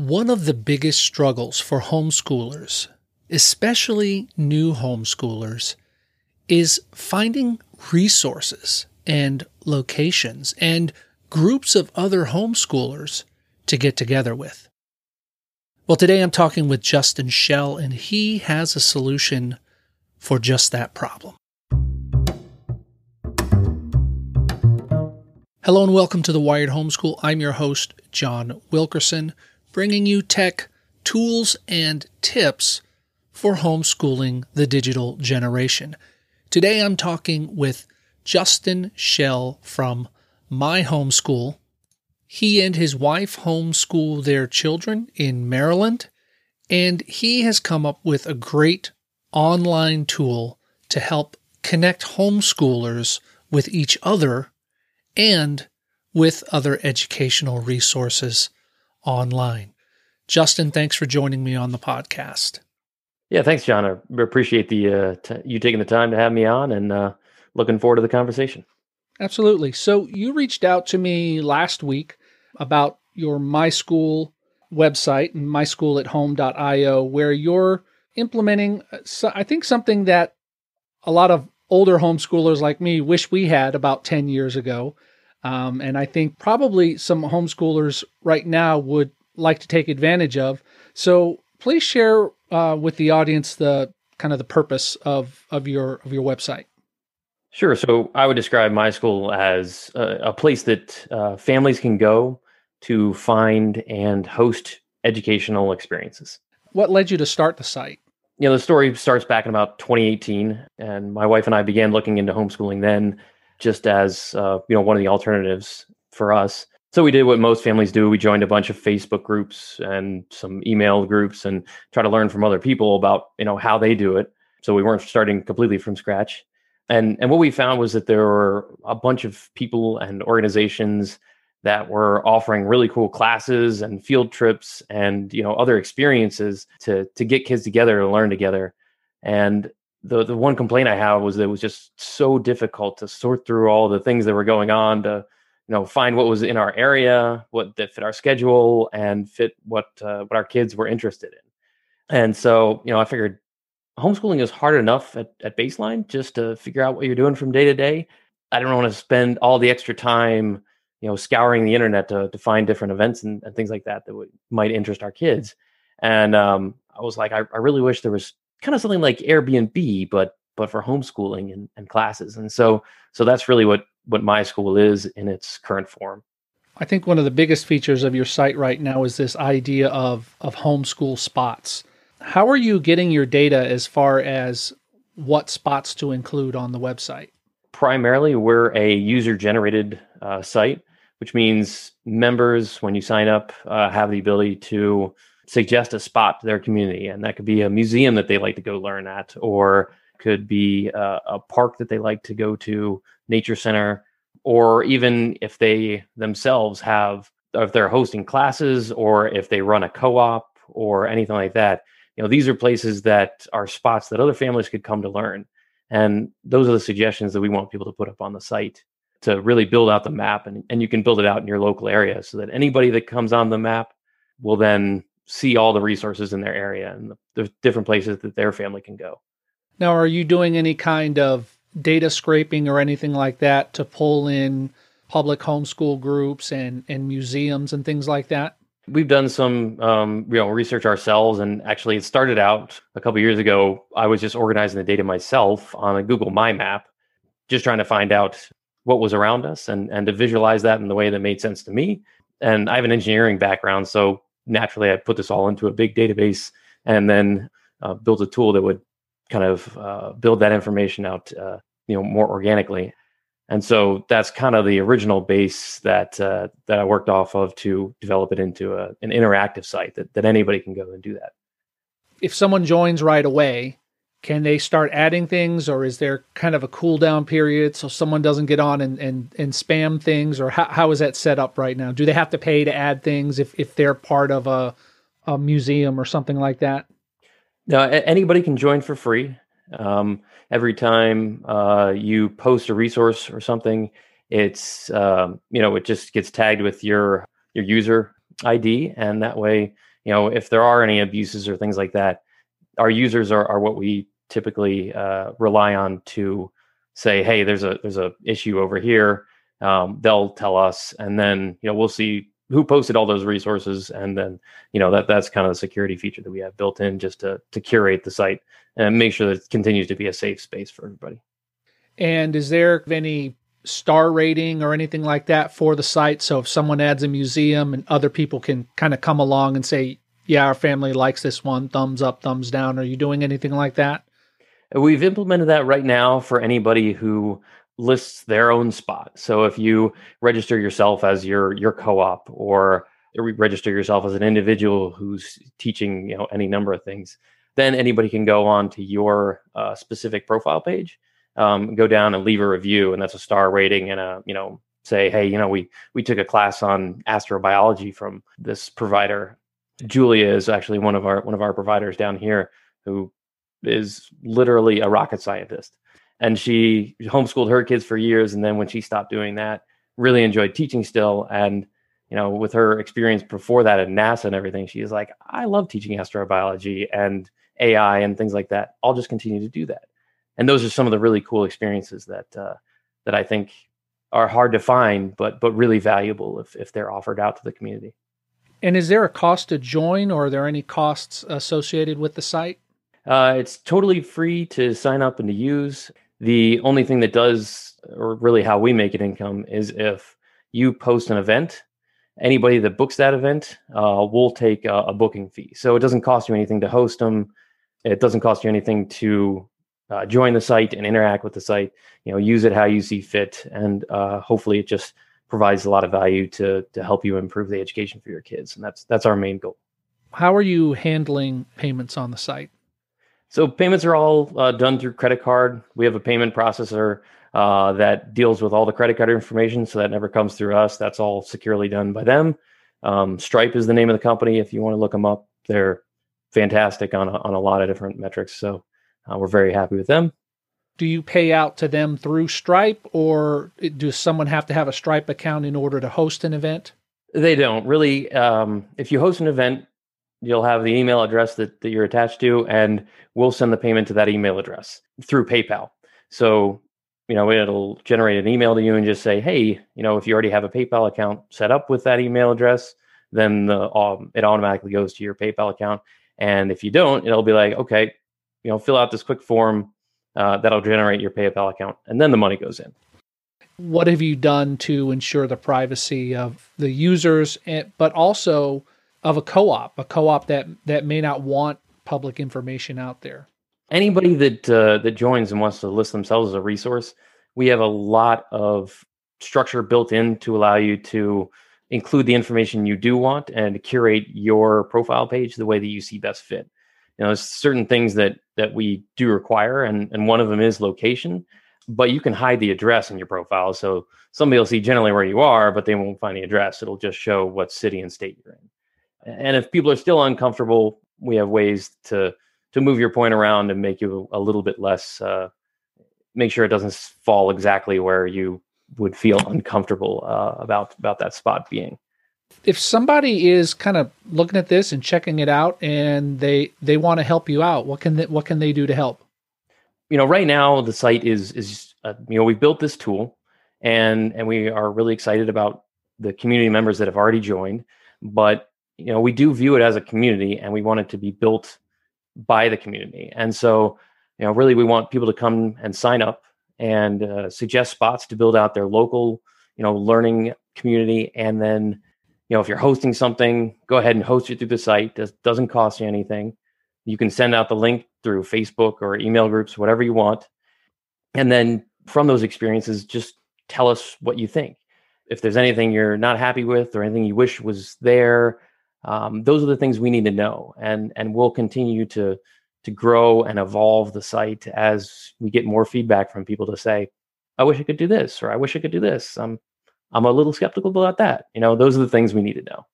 One of the biggest struggles for homeschoolers, especially new homeschoolers, is finding resources and locations and groups of other homeschoolers to get together with. Well, today I'm talking with Justin Shell, and he has a solution for just that problem. Hello and welcome to the Wired Homeschool. I'm your host, John Wilkerson bringing you tech, tools, and tips for homeschooling the digital generation. Today I'm talking with Justin Shell from My Homeschool. He and his wife homeschool their children in Maryland, and he has come up with a great online tool to help connect homeschoolers with each other and with other educational resources online. Justin, thanks for joining me on the podcast. Yeah, thanks, John. I appreciate the uh, t- you taking the time to have me on, and uh, looking forward to the conversation. Absolutely. So you reached out to me last week about your My School website and myschoolathome.io, where you're implementing, uh, I think, something that a lot of older homeschoolers like me wish we had about 10 years ago. Um, and I think probably some homeschoolers right now would like to take advantage of. So please share uh, with the audience the kind of the purpose of of your of your website. Sure. So I would describe my school as a, a place that uh, families can go to find and host educational experiences. What led you to start the site? You know, the story starts back in about 2018, and my wife and I began looking into homeschooling then just as uh, you know one of the alternatives for us. So we did what most families do. We joined a bunch of Facebook groups and some email groups and try to learn from other people about you know how they do it. So we weren't starting completely from scratch. And and what we found was that there were a bunch of people and organizations that were offering really cool classes and field trips and you know other experiences to to get kids together to learn together. And the the one complaint I have was that it was just so difficult to sort through all the things that were going on to you know find what was in our area, what that fit our schedule, and fit what uh, what our kids were interested in. And so you know I figured homeschooling is hard enough at, at baseline just to figure out what you're doing from day to day. I don't want to spend all the extra time you know scouring the internet to, to find different events and, and things like that that would, might interest our kids. And um, I was like, I, I really wish there was kind of something like Airbnb, but but for homeschooling and, and classes. And so so that's really what what my school is in its current form. I think one of the biggest features of your site right now is this idea of of homeschool spots. How are you getting your data as far as what spots to include on the website? Primarily, we're a user generated uh, site, which means members, when you sign up, uh, have the ability to suggest a spot to their community, and that could be a museum that they like to go learn at, or could be a, a park that they like to go to, nature center, or even if they themselves have, if they're hosting classes, or if they run a co-op or anything like that. You know, these are places that are spots that other families could come to learn. And those are the suggestions that we want people to put up on the site to really build out the map. And, and you can build it out in your local area so that anybody that comes on the map will then see all the resources in their area and the, the different places that their family can go. Now, are you doing any kind of data scraping or anything like that to pull in public homeschool groups and, and museums and things like that? We've done some um, you know research ourselves, and actually, it started out a couple years ago. I was just organizing the data myself on a Google My Map, just trying to find out what was around us and and to visualize that in the way that made sense to me. And I have an engineering background, so naturally I put this all into a big database and then uh, built a tool that would kind of uh, build that information out, uh, you know, more organically. And so that's kind of the original base that uh, that I worked off of to develop it into a, an interactive site that, that anybody can go and do that. If someone joins right away, can they start adding things or is there kind of a cool down period so someone doesn't get on and, and, and spam things or how, how is that set up right now? Do they have to pay to add things if, if they're part of a, a museum or something like that? No anybody can join for free. Um, every time uh, you post a resource or something it's um, you know it just gets tagged with your your user ID, and that way, you know, if there are any abuses or things like that, our users are, are what we typically uh, rely on to say, hey, there's a there's a issue over here. Um, they'll tell us, and then you know we'll see who posted all those resources, and then you know that that's kind of the security feature that we have built in just to to curate the site and make sure that it continues to be a safe space for everybody. And is there any star rating or anything like that for the site? So if someone adds a museum and other people can kind of come along and say, yeah, our family likes this one, thumbs up, thumbs down. Are you doing anything like that? We've implemented that right now for anybody who lists their own spot. So if you register yourself as your your co-op or register yourself as an individual who's teaching, you know, any number of things, then anybody can go on to your uh, specific profile page, um, go down and leave a review, and that's a star rating and a you know say, hey, you know, we we took a class on astrobiology from this provider. Julia is actually one of our one of our providers down here who is literally a rocket scientist. And she homeschooled her kids for years. And then when she stopped doing that, really enjoyed teaching still. And, you know, with her experience before that at NASA and everything, she's like, I love teaching astrobiology and AI and things like that. I'll just continue to do that. And those are some of the really cool experiences that uh, that I think are hard to find, but but really valuable if if they're offered out to the community. And is there a cost to join, or are there any costs associated with the site? Uh, it's totally free to sign up and to use. The only thing that does, or really how we make an income, is if you post an event. Anybody that books that event uh, will take a, a, booking fee. So it doesn't cost you anything to host them. It doesn't cost you anything to uh, join the site and interact with the site. You know, use it how you see fit, and uh, hopefully, it just provides a lot of value to to help you improve the education for your kids. And that's that's our main goal. How are you handling payments on the site? So payments are all uh, done through credit card. We have a payment processor uh, that deals with all the credit card information, so that never comes through us. That's all securely done by them. Um, Stripe is the name of the company. If you want to look them up, they're fantastic on a, on a lot of different metrics. So uh, we're very happy with them. Do you pay out to them through Stripe, or does someone have to have a Stripe account in order to host an event? They don't really. Um, if you host an event, you'll have the email address that, that you're attached to, and we'll send the payment to that email address through PayPal. So, you know, it'll generate an email to you and just say, hey, you know, if you already have a PayPal account set up with that email address, then the, um, it automatically goes to your PayPal account. And if you don't, it'll be like, okay, you know, fill out this quick form uh, that'll generate your PayPal account, and then the money goes in. What have you done to ensure the privacy of the users, but also of a co-op, a co-op that that may not want public information out there. Anybody that uh, that joins and wants to list themselves as a resource, we have a lot of structure built in to allow you to include the information you do want and curate your profile page the way that you see best fit. You know, there's certain things that that we do require, and and one of them is location. But you can hide the address in your profile, so somebody will see generally where you are, but they won't find the address. It'll just show what city and state you're in. And if people are still uncomfortable, we have ways to to move your point around and make you a little bit less. Uh, make sure it doesn't fall exactly where you would feel uncomfortable uh, about about that spot being. If somebody is kind of looking at this and checking it out, and they they want to help you out, what can they, what can they do to help? You know, right now the site is is uh, you know we built this tool, and and we are really excited about the community members that have already joined. But you know we do view it as a community and we want it to be built by the community and so you know really we want people to come and sign up and uh, suggest spots to build out their local you know learning community and then you know if you're hosting something go ahead and host it through the site. It doesn't cost you anything. You can send out the link through facebook or email groups whatever you want. And then from those experiences just tell us what you think. If there's anything you're not happy with or anything you wish was there um, those are the things we need to know, and and we'll continue to to grow and evolve the site as we get more feedback from people to say, I wish I could do this, or I wish I could do this. I'm I'm a little skeptical about that. You know, those are the things we need to know.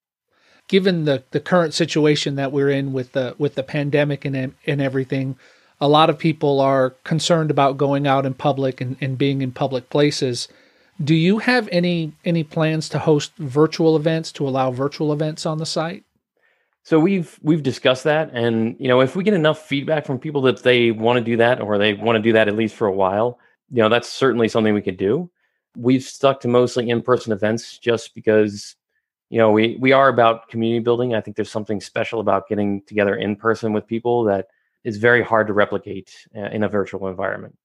Given the the current situation that we're in with the with the pandemic and and everything, a lot of people are concerned about going out in public and, and being in public places. Do you have any any plans to host virtual events to allow virtual events on the site? So we've we've discussed that, and you know, if we get enough feedback from people that they want to do that, or they want to do that at least for a while, you know, that's certainly something we could do. We've stuck to mostly in-person events just because, you know, we we are about community building. I think there's something special about getting together in person with people that is very hard to replicate uh, in a virtual environment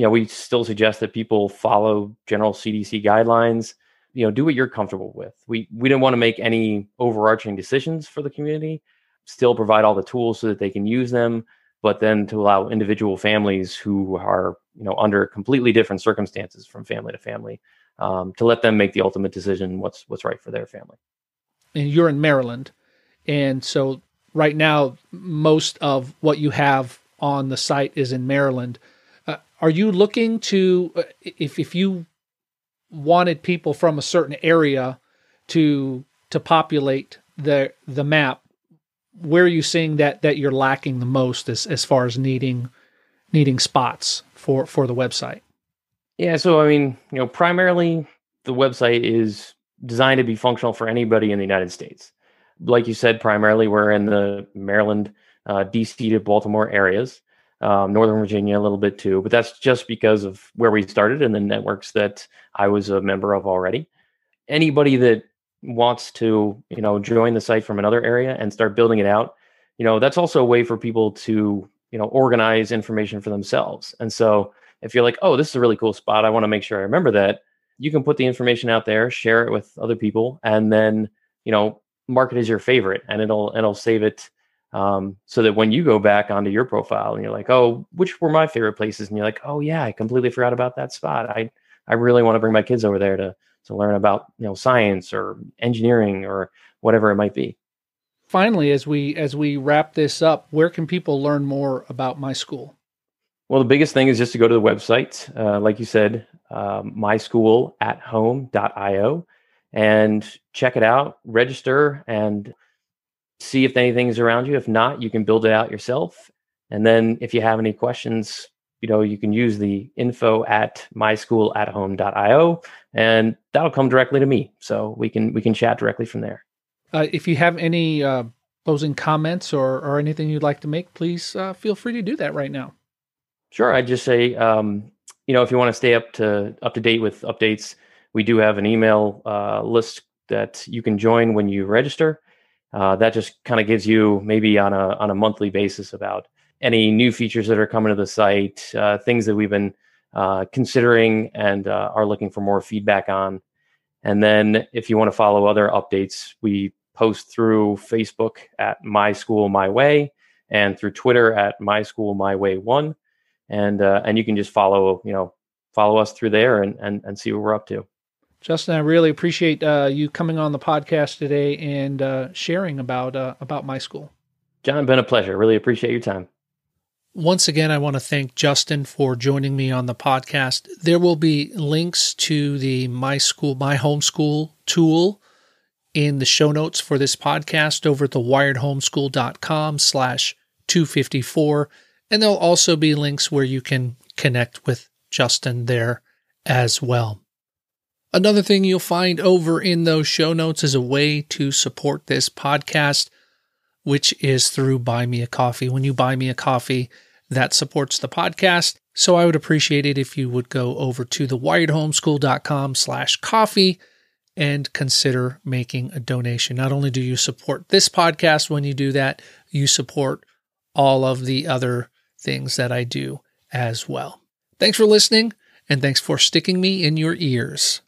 you know, we still suggest that people follow general CDC guidelines. You know, do what you're comfortable with. We we didn't want to make any overarching decisions for the community. Still provide all the tools so that they can use them, but then to allow individual families who are you know under completely different circumstances from family to family um, to let them make the ultimate decision what's what's right for their family. And you're in Maryland, and so right now most of what you have on the site is in Maryland are you looking to uh, if if you wanted people from a certain area to to populate the the map where are you seeing that that you're lacking the most as as far as needing needing spots for for the website yeah so i mean you know primarily the website is designed to be functional for anybody in the united states like you said primarily we're in the maryland uh, dc to baltimore areas um, Northern Virginia a little bit too, but that's just because of where we started and the networks that I was a member of already. Anybody that wants to, you know, join the site from another area and start building it out, you know, that's also a way for people to, you know, organize information for themselves. And so if you're like, oh, this is a really cool spot, I want to make sure I remember that, you can put the information out there, share it with other people, and then, you know, mark it as your favorite and it'll it'll save it um, so that when you go back onto your profile and you're like, oh, which were my favorite places, and you're like, oh yeah, I completely forgot about that spot. I I really want to bring my kids over there to to learn about you know science or engineering or whatever it might be. Finally, as we as we wrap this up, where can people learn more about my school? Well, the biggest thing is just to go to the website, uh, like you said, um, myschoolatHome.io, and check it out, register, and see if anything's around you. If not, you can build it out yourself. And then if you have any questions, you know, you can use the info at myschoolatHome.io and that'll come directly to me. So we can we can chat directly from there. Uh, if you have any uh, closing comments or, or anything you'd like to make, please uh, feel free to do that right now. Sure. I'd just say, um, you know, if you want to stay up to up to date with updates, we do have an email uh, list that you can join when you register uh, that just kind of gives you maybe on a on a monthly basis about any new features that are coming to the site, uh, things that we've been uh, considering and uh, are looking for more feedback on. And then if you want to follow other updates, we post through Facebook at My School My Way and through Twitter at My School My Way One, and uh, and you can just follow you know follow us through there and and, and see what we're up to. Justin, I really appreciate uh, you coming on the podcast today and uh, sharing about uh, about my school. John, been a pleasure. Really appreciate your time. Once again, I want to thank Justin for joining me on the podcast. There will be links to the My School, My Homeschool tool in the show notes for this podcast over at the wiredhomeschool.com slash 254. And there'll also be links where you can connect with Justin there as well. Another thing you'll find over in those show notes is a way to support this podcast, which is through Buy Me a Coffee. When you buy me a coffee, that supports the podcast. So I would appreciate it if you would go over to the wiredhomeschool.com slash coffee and consider making a donation. Not only do you support this podcast when you do that, you support all of the other things that I do as well. Thanks for listening and thanks for sticking me in your ears.